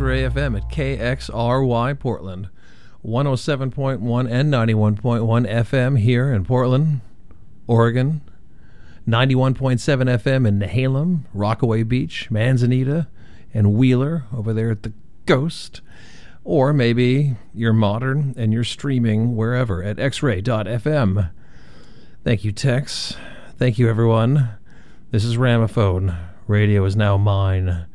Ray FM at KXRY Portland. 107.1 and 91.1 FM here in Portland, Oregon. 91.7 FM in Nehalem, Rockaway Beach, Manzanita, and Wheeler over there at the Ghost. Or maybe you're modern and you're streaming wherever at xray.fm. Thank you, Tex. Thank you, everyone. This is Ramophone. Radio is now mine.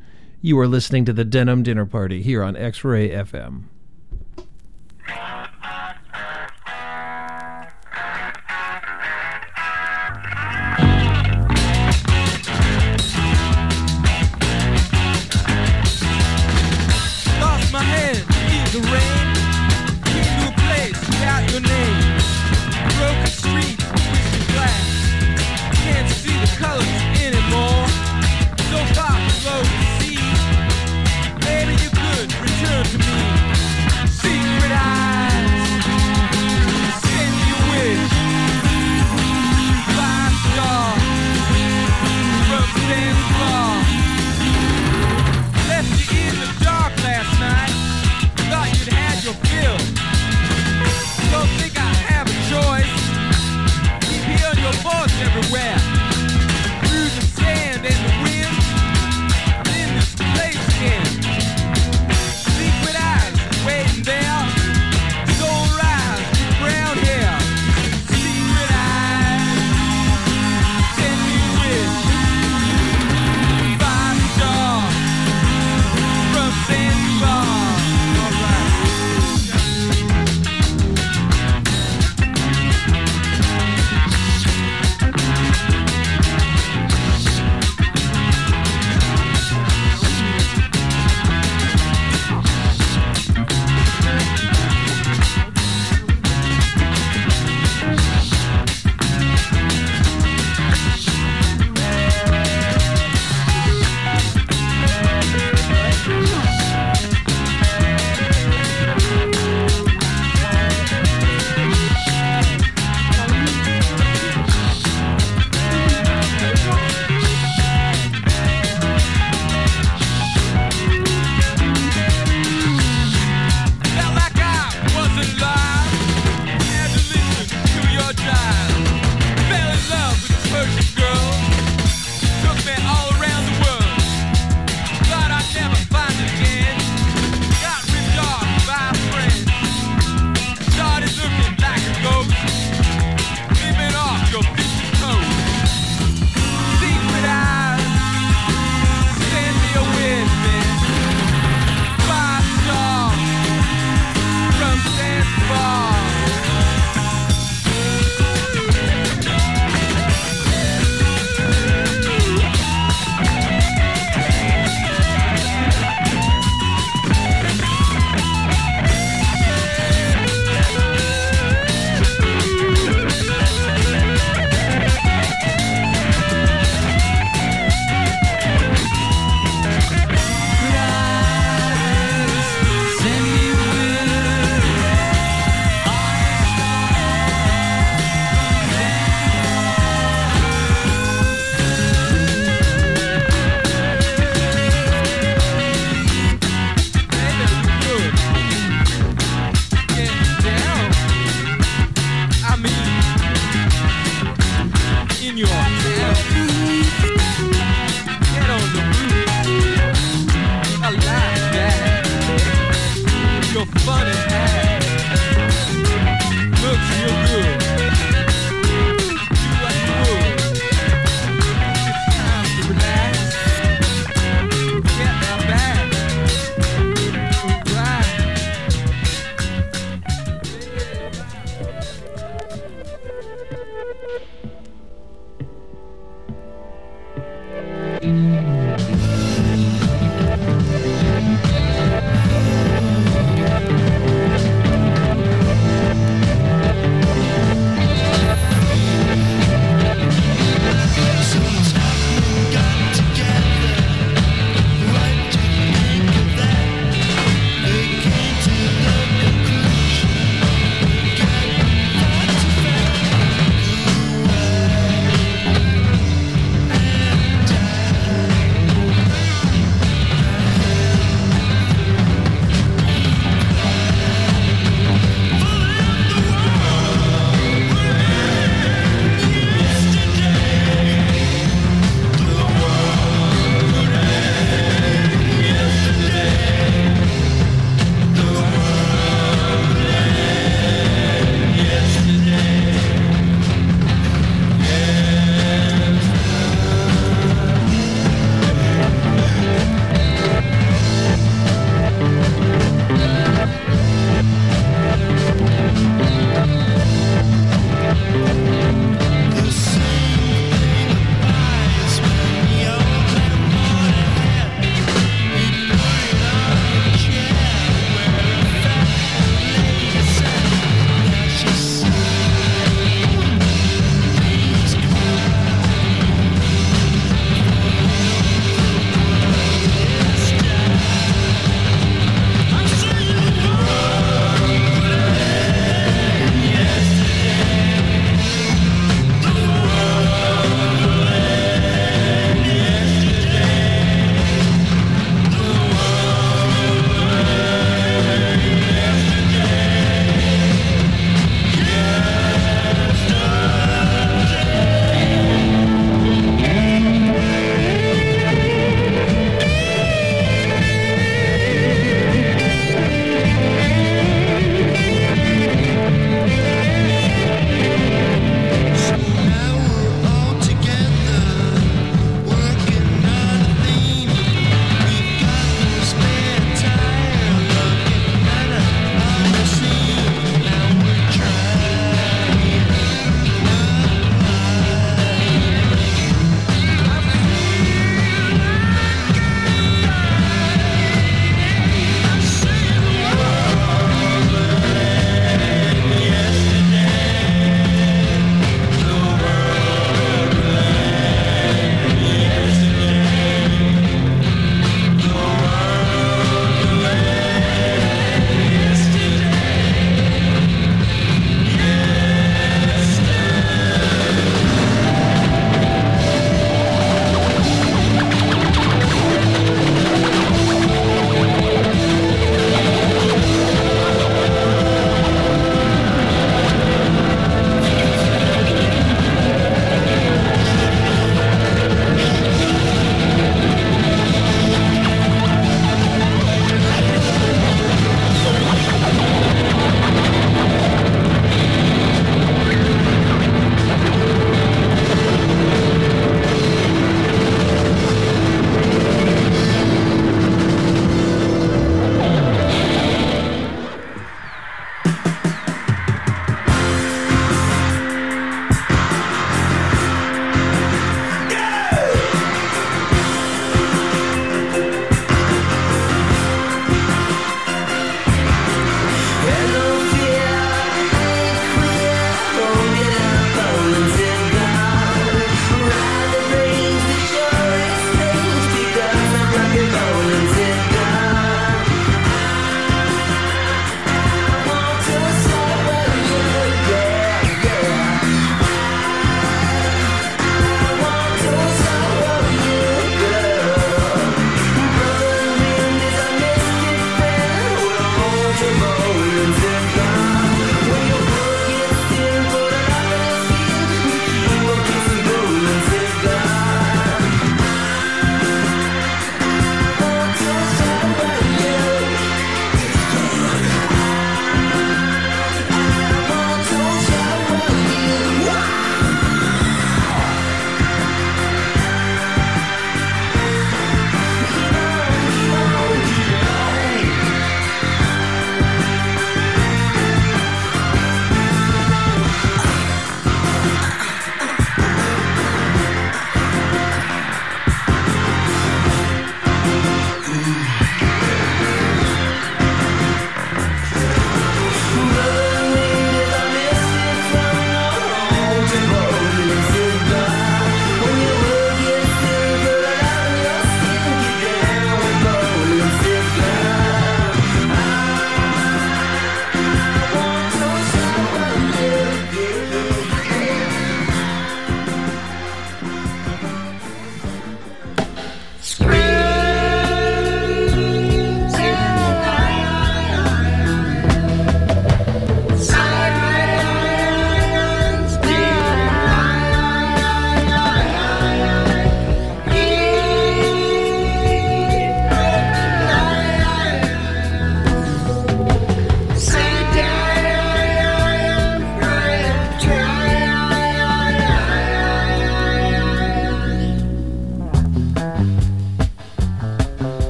You are listening to the Denim Dinner Party here on X Ray FM.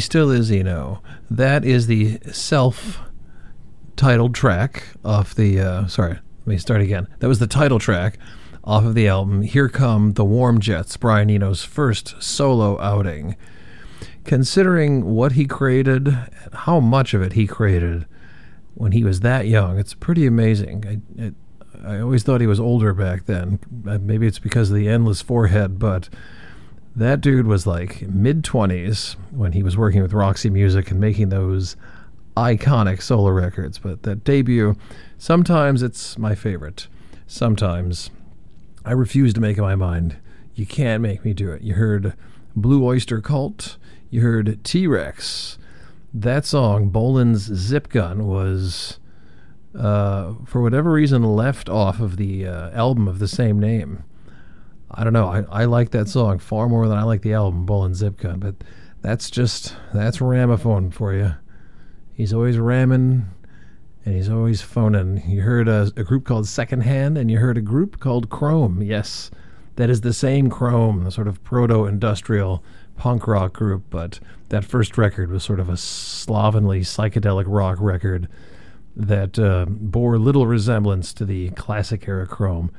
Still is Eno. That is the self titled track off the. Uh, sorry, let me start again. That was the title track off of the album Here Come the Warm Jets, Brian Eno's first solo outing. Considering what he created, and how much of it he created when he was that young, it's pretty amazing. I, it, I always thought he was older back then. Maybe it's because of the endless forehead, but that dude was like mid 20s when he was working with Roxy Music and making those iconic solo records. But that debut, sometimes it's my favorite. Sometimes I refuse to make up my mind. You can't make me do it. You heard Blue Oyster Cult, you heard T Rex. That song, Bolan's Zip Gun, was uh, for whatever reason, left off of the uh, album of the same name. I don't know. I, I like that song far more than I like the album, Bolan Zip Gun, but that's just, that's Ramophone for you. He's always ramming and he's always phoning. You heard a, a group called Secondhand and you heard a group called Chrome. Yes, that is the same Chrome, the sort of proto industrial punk rock group, but that first record was sort of a slovenly psychedelic rock record that uh, bore little resemblance to the classic era Chrome.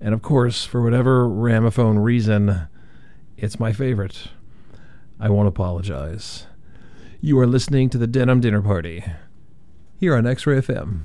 And of course, for whatever Ramophone reason, it's my favorite. I won't apologize. You are listening to the Denim Dinner Party here on X Ray FM.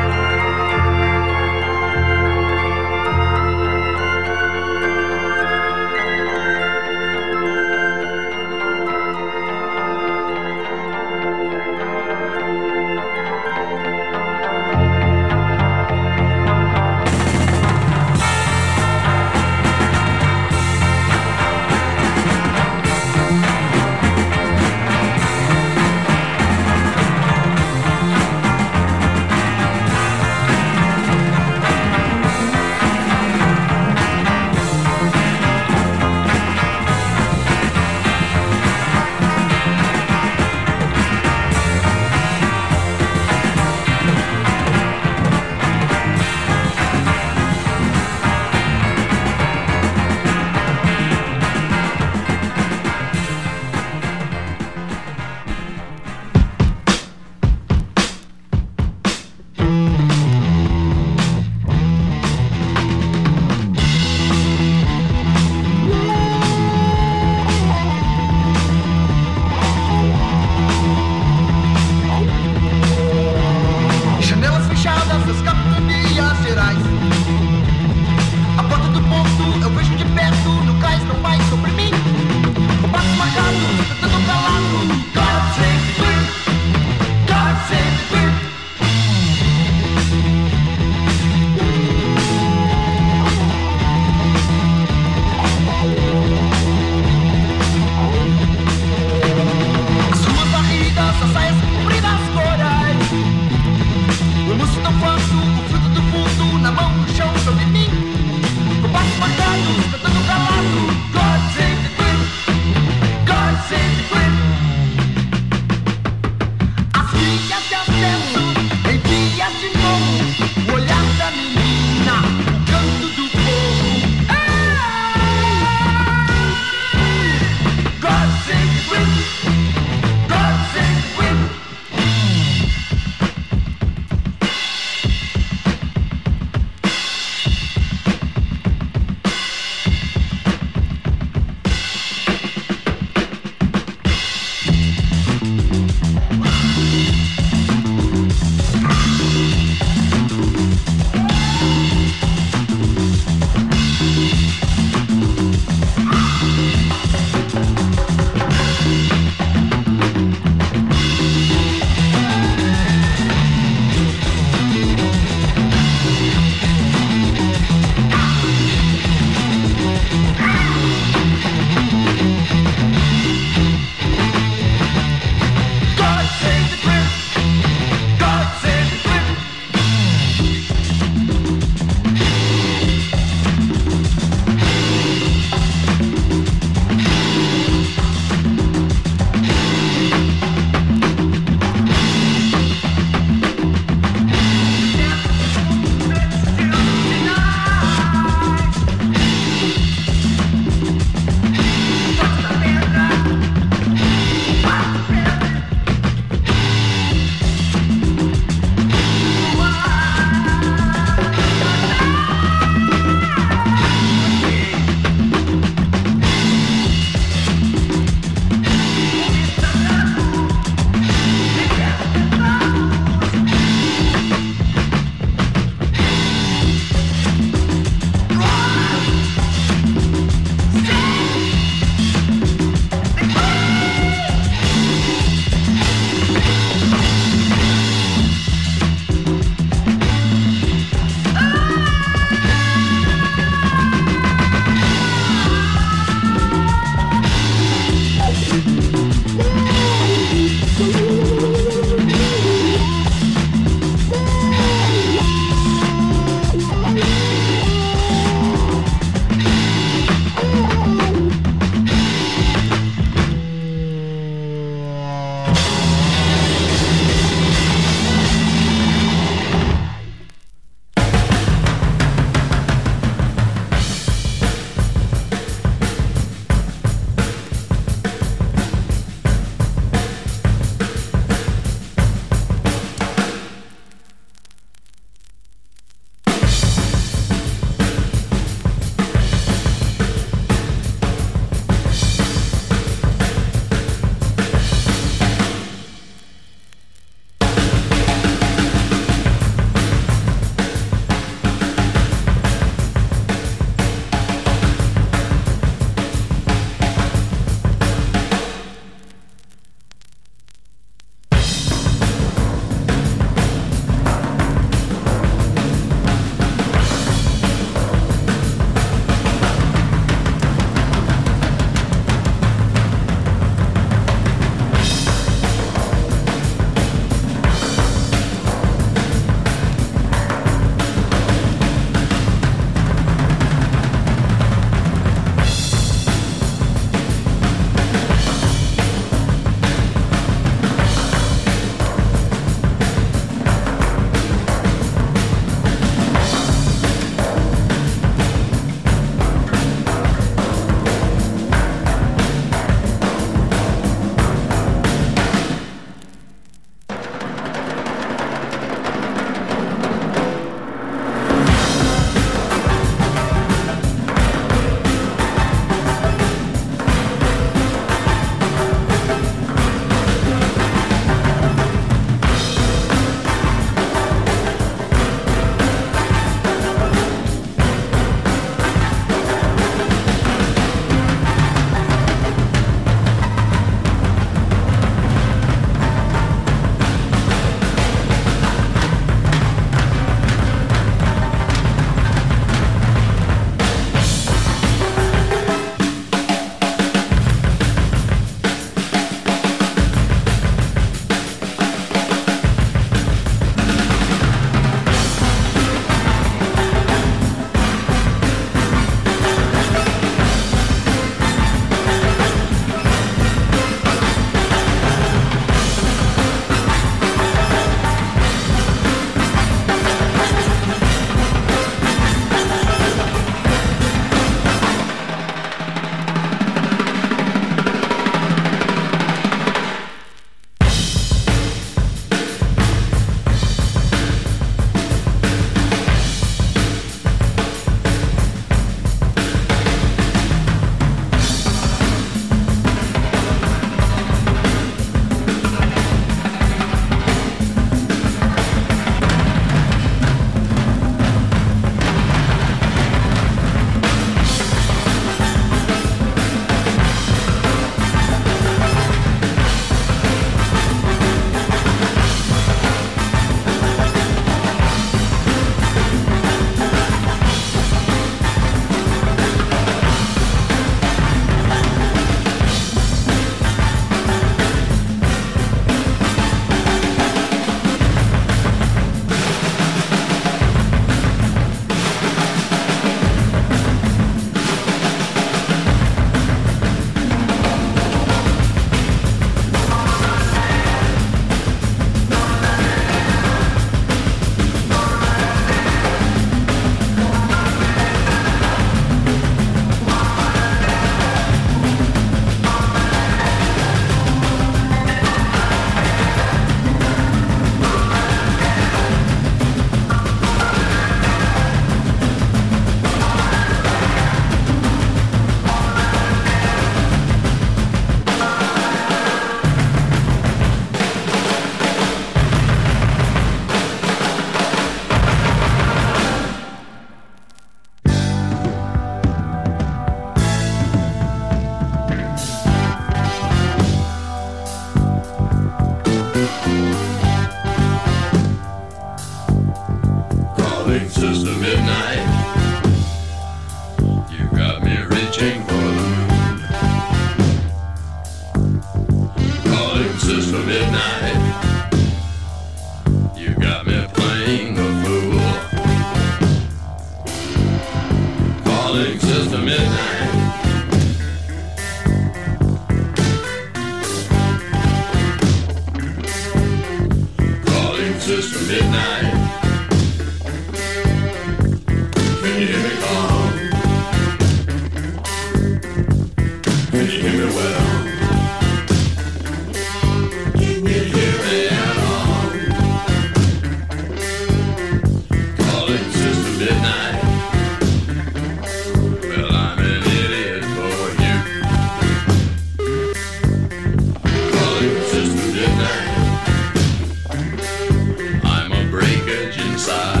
Inside.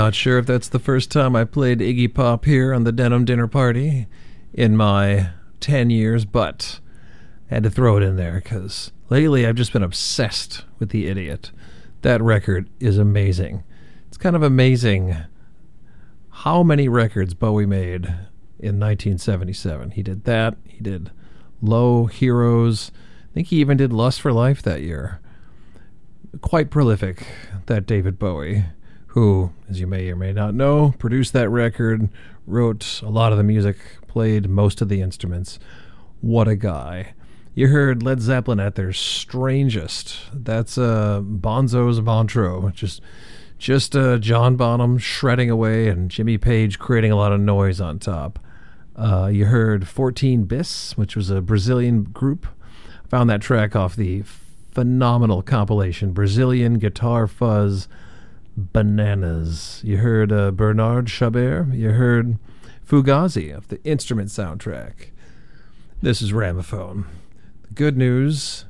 Not sure if that's the first time I played Iggy Pop here on the Denim Dinner Party in my 10 years, but I had to throw it in there because lately I've just been obsessed with The Idiot. That record is amazing. It's kind of amazing how many records Bowie made in 1977. He did that, he did Low Heroes. I think he even did Lust for Life that year. Quite prolific, that David Bowie who, as you may or may not know, produced that record, wrote a lot of the music, played most of the instruments. What a guy. You heard Led Zeppelin at their strangest. That's uh, Bonzo's Montreux. Just just uh, John Bonham shredding away and Jimmy Page creating a lot of noise on top. Uh, you heard 14 Bis, which was a Brazilian group. Found that track off the phenomenal compilation Brazilian Guitar Fuzz bananas. You heard uh, Bernard Chabert. You heard Fugazi of the instrument soundtrack. This is Ramophone. The good news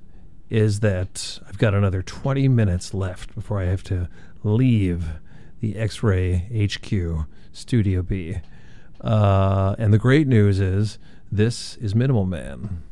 is that I've got another 20 minutes left before I have to leave the X Ray HQ Studio B. Uh, and the great news is this is Minimal Man.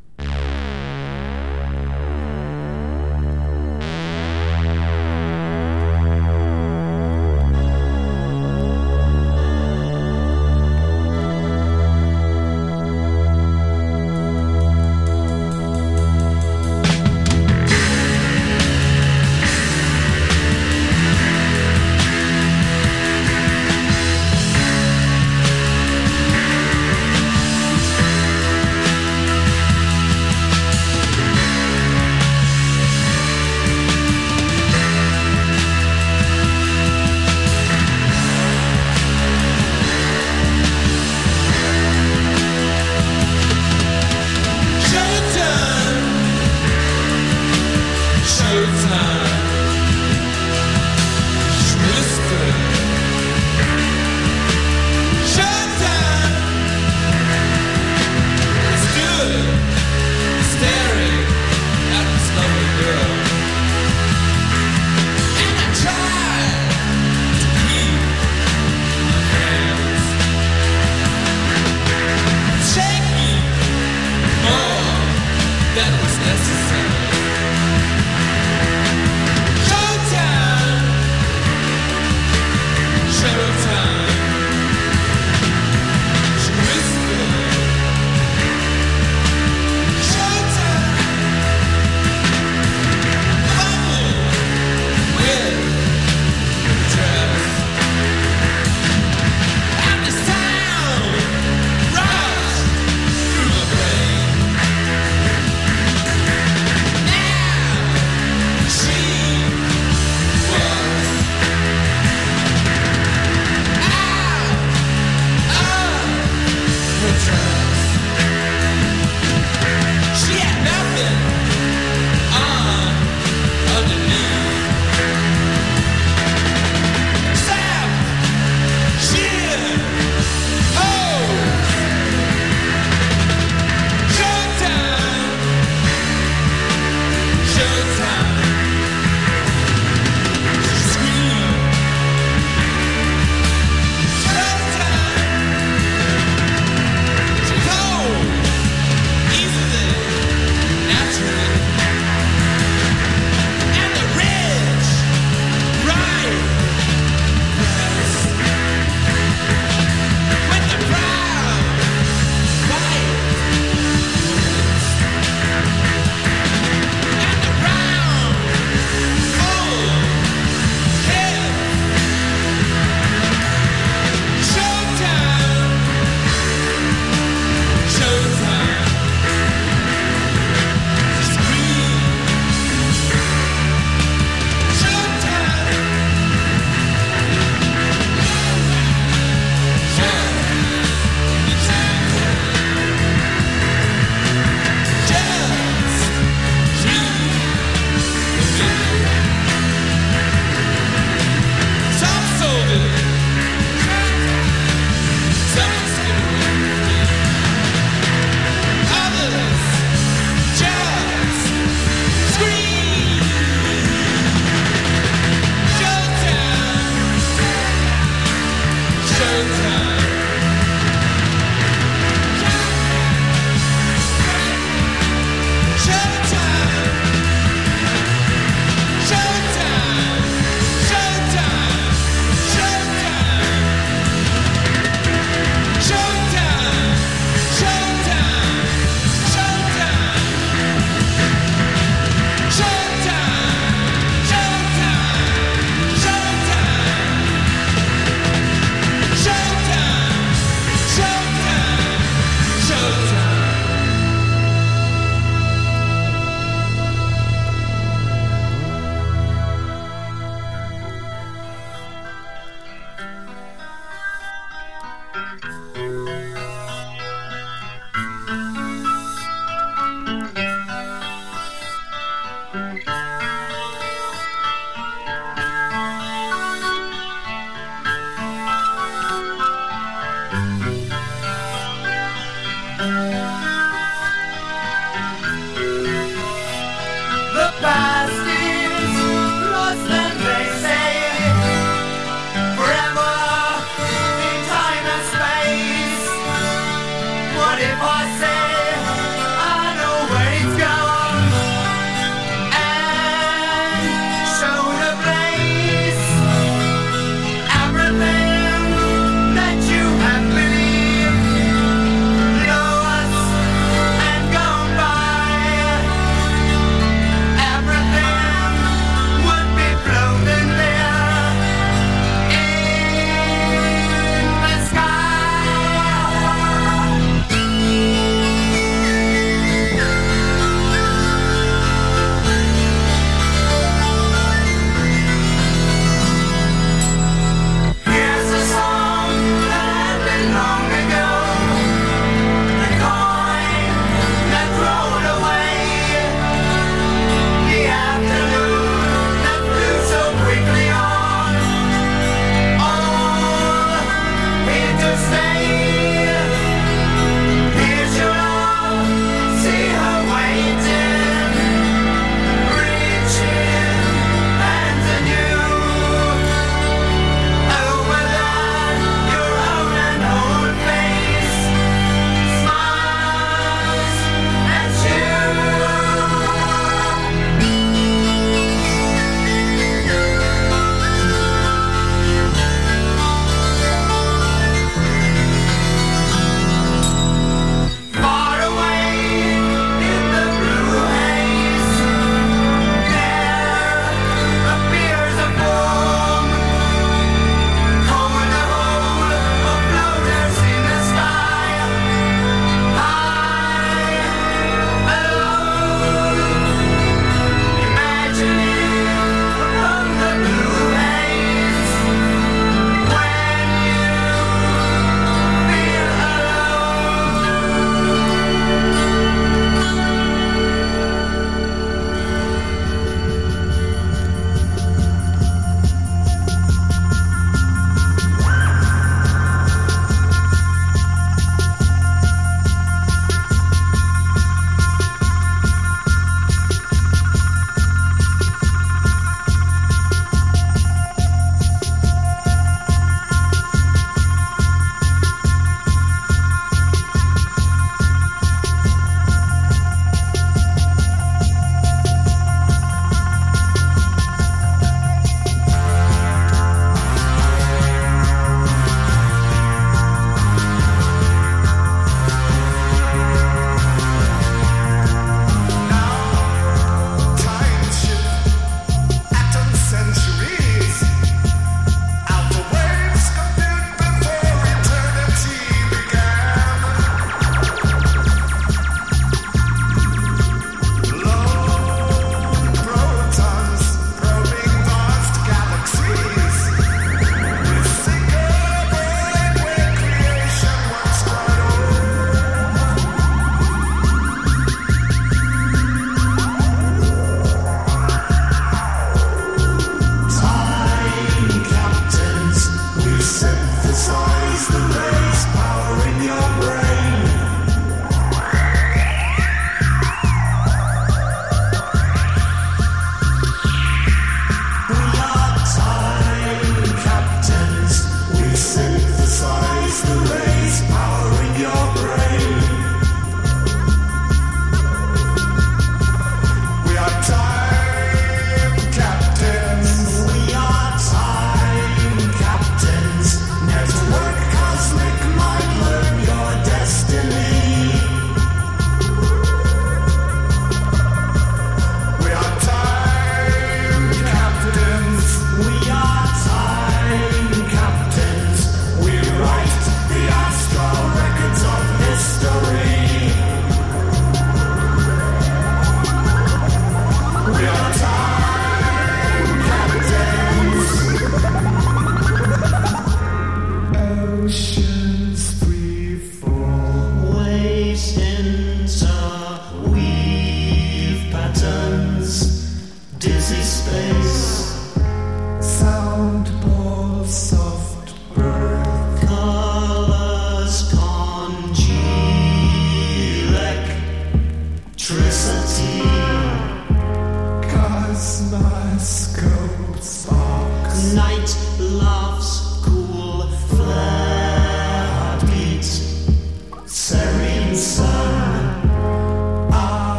necessário.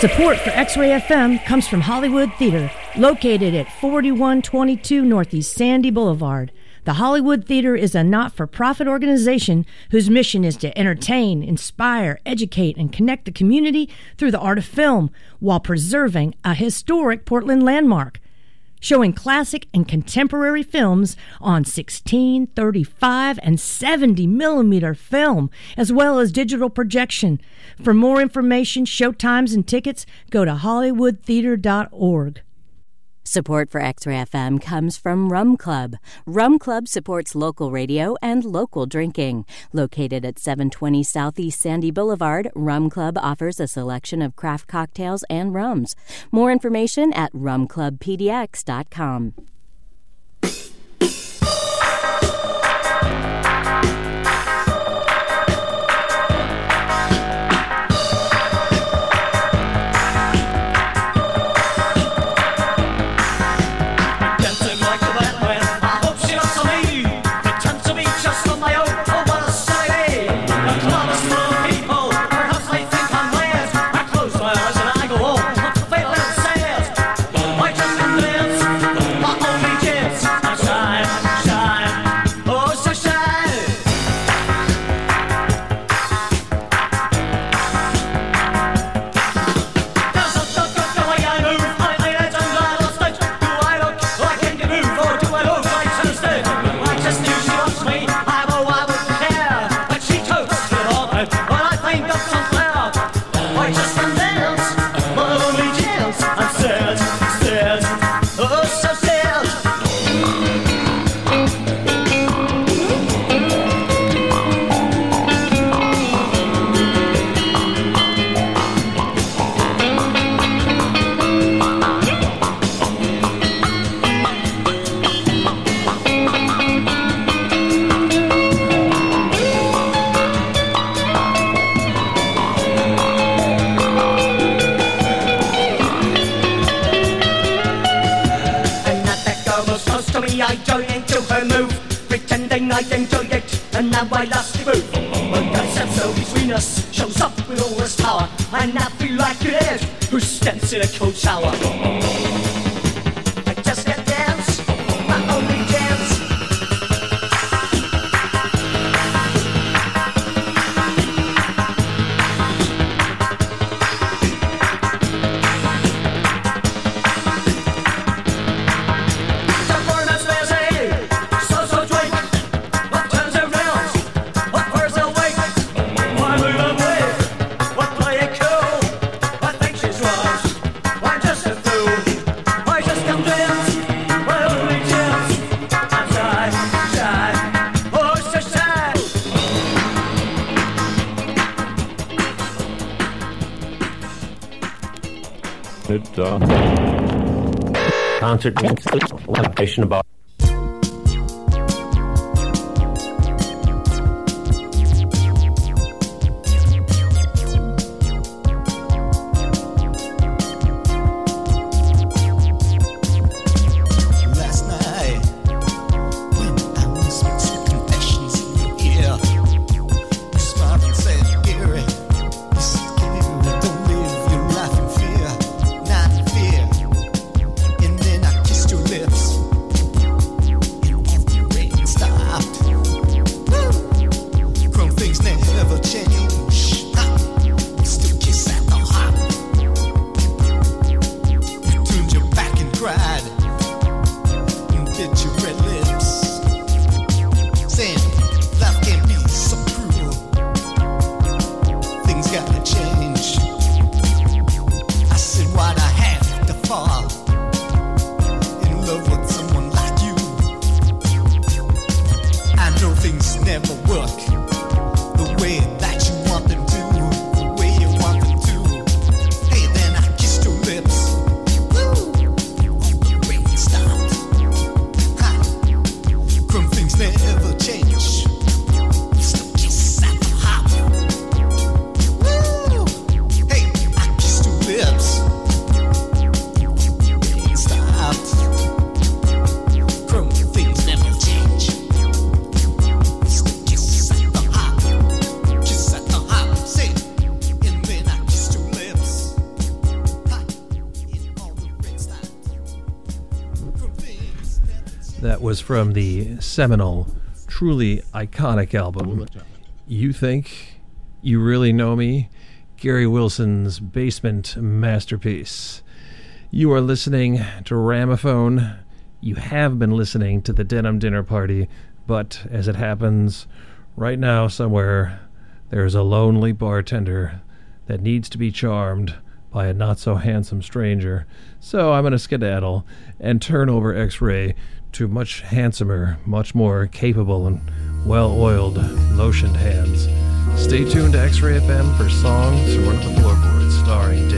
Support for X Ray FM comes from Hollywood Theater, located at 4122 Northeast Sandy Boulevard. The Hollywood Theater is a not for profit organization whose mission is to entertain, inspire, educate, and connect the community through the art of film while preserving a historic Portland landmark. Showing classic and contemporary films on 16, 35, and 70 millimeter film, as well as digital projection. For more information, showtimes, and tickets, go to HollywoodTheater.org. Support for X Ray FM comes from Rum Club. Rum Club supports local radio and local drinking. Located at 720 Southeast Sandy Boulevard, Rum Club offers a selection of craft cocktails and rums. More information at rumclubpdx.com. concert about from the seminal, truly iconic album, You Think You Really Know Me, Gary Wilson's basement masterpiece. You are listening to Ramophone. You have been listening to the Denim Dinner Party, but as it happens, right now somewhere, there is a lonely bartender that needs to be charmed by a not so handsome stranger. So I'm going to skedaddle and turn over X Ray to much handsomer, much more capable, and well oiled, lotioned hands. Stay tuned to X Ray FM for songs from one of the floorboards starring